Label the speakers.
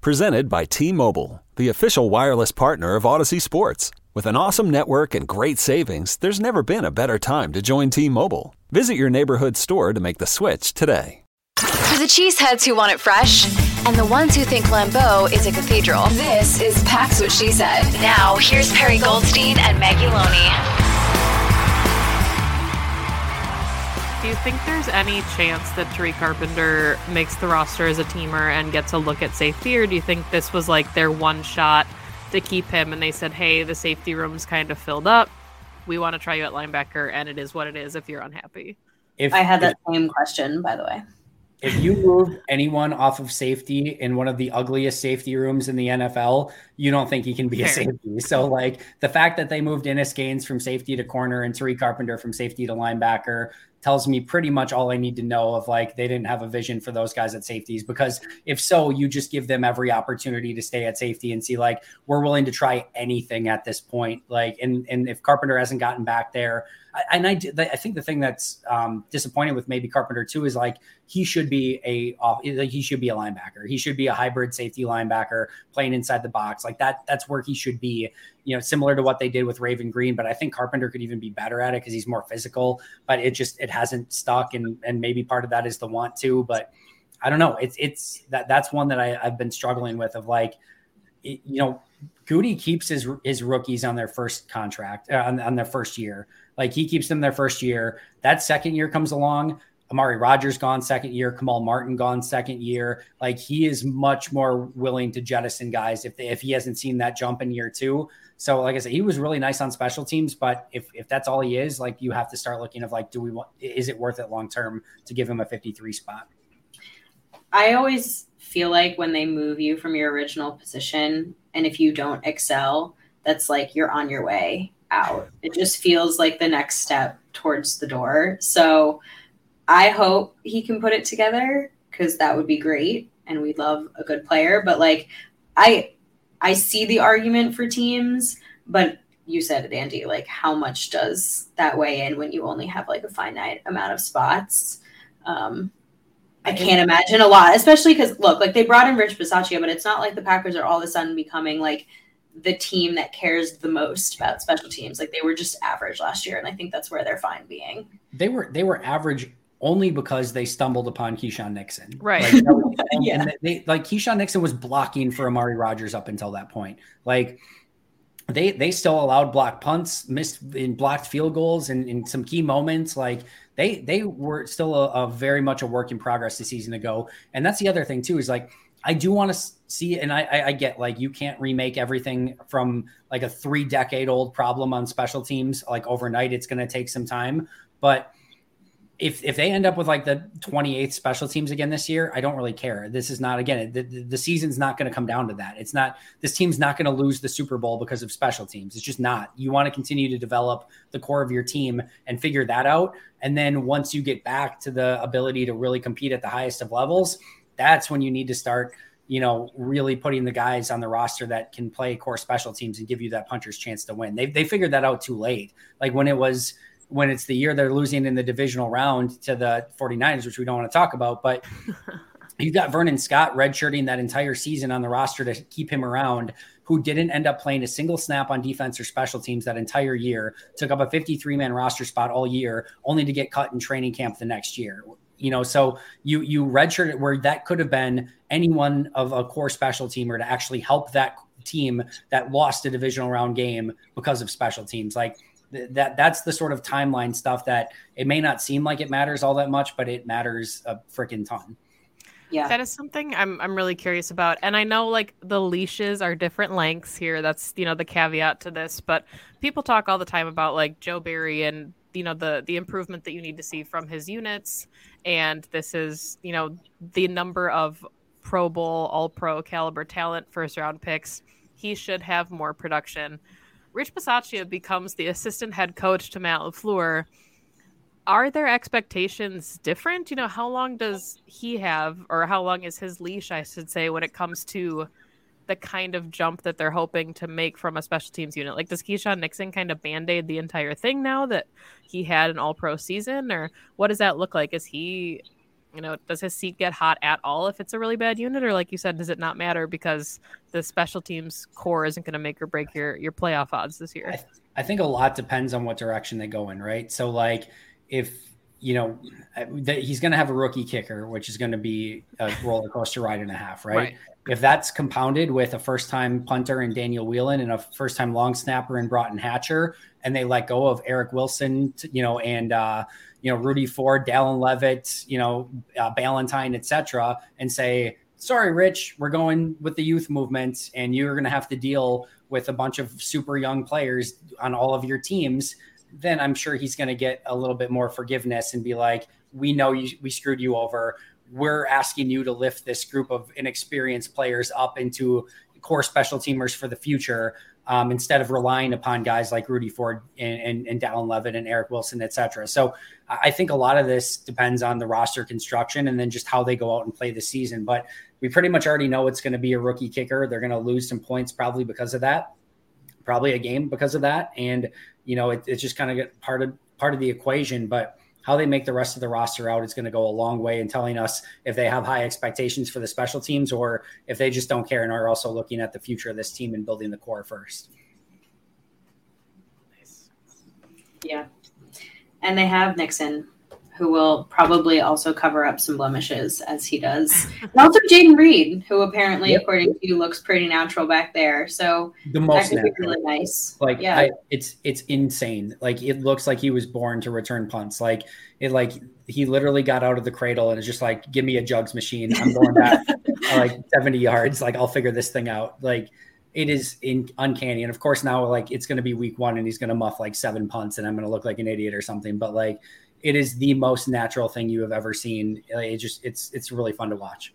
Speaker 1: Presented by T Mobile, the official wireless partner of Audacy Sports. With an awesome network and great savings, there's never been a better time to join T Mobile. Visit your neighborhood store to make the switch today.
Speaker 2: To the cheeseheads who want it fresh, and the ones who think Lambeau is a cathedral, this is Pax What She Said. Now, here's Perri Goldstein and Maggie Loney.
Speaker 3: Do you think there's any chance that Tariq Carpenter makes the roster as a teamer and gets a look at safety, or do you think this was like their one shot to keep him and they said, hey, the safety room's kind of filled up. We want to try you at linebacker, and it is what it is if you're unhappy?
Speaker 4: If
Speaker 5: I had that
Speaker 4: if,
Speaker 5: same question, by the way.
Speaker 4: If you moved anyone off of safety in one of the ugliest safety rooms in the NFL, you don't think he can be Fair. a safety. So, like the fact that they moved Innis Gaines from safety to corner and Tariq Carpenter from safety to linebacker, tells me pretty much all I need to know of like they didn't have a vision for those guys at safeties because if so, you just give them every opportunity to stay at safety and see like we're willing to try anything at this point. Like and and if Carpenter hasn't gotten back there, and I, I think the thing that's um, disappointing with maybe Carpenter too is like he should be a he should be a linebacker. He should be a hybrid safety linebacker playing inside the box. Like that that's where he should be. You know, similar to what they did with Raven Greene, but I think Carpenter could even be better at it because he's more physical. But it just it hasn't stuck, and and maybe part of that is the want to. But I don't know. It's it's that that's one that I, I've been struggling with of like, you know, Gutey keeps his his rookies on their first contract uh, on, on their first year. Like he keeps them their first year. That second year comes along. Amari Rogers gone second year, Kamal Martin gone second year. Like he is much more willing to jettison guys if they, if he hasn't seen that jump in year two. So like I said, he was really nice on special teams, but if if that's all he is, like you have to start looking of like, do we want is it worth it long term to give him a 53 spot?
Speaker 5: I always feel like when they move you from your original position, and if you don't excel, that's like you're on your way out. It just feels like the next step towards the door. So I hope he can put it together because that would be great and we love a good player. But like I I see the argument for teams, but you said it, Andy, like how much does that weigh in when you only have like a finite amount of spots? Um I can't imagine a lot, especially because look, like they brought in Rich Bisaccia, but it's not like the Packers are all of a sudden becoming like the team that cares the most about special teams. Like they were just average last year, and I think that's where they're fine being.
Speaker 4: They were they were average only because they stumbled upon Keisean Nixon.
Speaker 3: Right.
Speaker 4: Like, yeah. And they, like Keisean Nixon was blocking for Amari Rogers up until that point. Like they they still allowed block punts, missed in blocked field goals and in some key moments. Like they they were still a, a very much a work in progress the season ago. And that's the other thing too, is like I do want to see, and I, I, I, get like you can't remake everything from like a three decade old problem on special teams like overnight. It's going to take some time, but if if they end up with like the 28th special teams again this year, I don't really care. This is not again the, the season's not going to come down to that. It's not this team's not going to lose the Super Bowl because of special teams. It's just not. You want to continue to develop the core of your team and figure that out, and then once you get back to the ability to really compete at the highest of levels that's when you need to start you know, really putting the guys on the roster that can play core special teams and give you that puncher's chance to win. They they figured that out too late. Like when it was when it's the year they're losing in the divisional round to the 49ers, which we don't want to talk about, but you've got Vernon Scott redshirting that entire season on the roster to keep him around, who didn't end up playing a single snap on defense or special teams that entire year, took up a 53 man roster spot all year, only to get cut in training camp the next year You know, so you you redshirted where that could have been anyone of a core special teamer to actually help that team that lost a divisional round game because of special teams. Like that that's the sort of timeline stuff that it may not seem like it matters all that much, but it matters a freaking ton.
Speaker 3: Yeah. That is something I'm I'm really curious about. And I know like the leashes are different lengths here. That's you know the caveat to this, but people talk all the time about like Joe Barry and you know the the improvement that you need to see from his units and this is, you know, the number of Pro Bowl, All Pro caliber talent first round picks. He should have more production. Rich Bisaccia becomes the assistant head coach to Matt LaFleur are their expectations different? You know, how long does he have, or how long is his leash, I should say, when it comes to the kind of jump that they're hoping to make from a special teams unit? Like, does Keisean Nixon kind of band aid the entire thing now that he had an all pro season, or what does that look like? Is he, you know, does his seat get hot at all if it's a really bad unit, or like you said, does it not matter because the special teams core isn't going to make or break your your playoff odds this year?
Speaker 4: I, th- I think a lot depends on what direction they go in, right? So, like, if you know that he's going to have a rookie kicker, which is going to be a roller coaster ride and a half, right? right? If that's compounded with a first time punter in Daniel Whelan and a first time long snapper in Broughton Hatcher, and they let go of Eric Wilson, you know, and uh, you know Rudy Ford, Dallin Leavitt, you know, uh, Ballentine, etc., and say, "Sorry, Rich, we're going with the youth movement, and you're going to have to deal with a bunch of super young players on all of your teams." Then I'm sure he's going to get a little bit more forgiveness and be like, we know you, we screwed you over. We're asking you to lift this group of inexperienced players up into core special teamers for the future um, instead of relying upon guys like Rudy Ford and, and, and Dallin Leavitt and Eric Wilson, et cetera. So I think a lot of this depends on the roster construction and then just how they go out and play the season. But we pretty much already know it's going to be a rookie kicker. They're going to lose some points probably because of that, probably a game because of that. And you know, it, it's just kind of part of part of the equation. But how they make the rest of the roster out is going to go a long way in telling us if they have high expectations for the special teams or if they just don't care and are also looking at the future of this team and building the core first.
Speaker 5: Yeah. And they have Nixon who will probably also cover up some blemishes as he does. and also Jayden Reed, who apparently, yep. according to you, looks pretty natural back there. So
Speaker 4: the most
Speaker 5: that really nice.
Speaker 4: Like yeah. I, it's it's insane. Like it looks like he was born to return punts. Like it like he literally got out of the cradle and is just like, give me a jugs machine. I'm going back like 70 yards. Like I'll figure this thing out. Like it is in uncanny. And of course now like it's gonna be week one and he's gonna muff like seven punts and I'm gonna look like an idiot or something. But like it is the most natural thing you have ever seen. It just it's it's really fun to watch.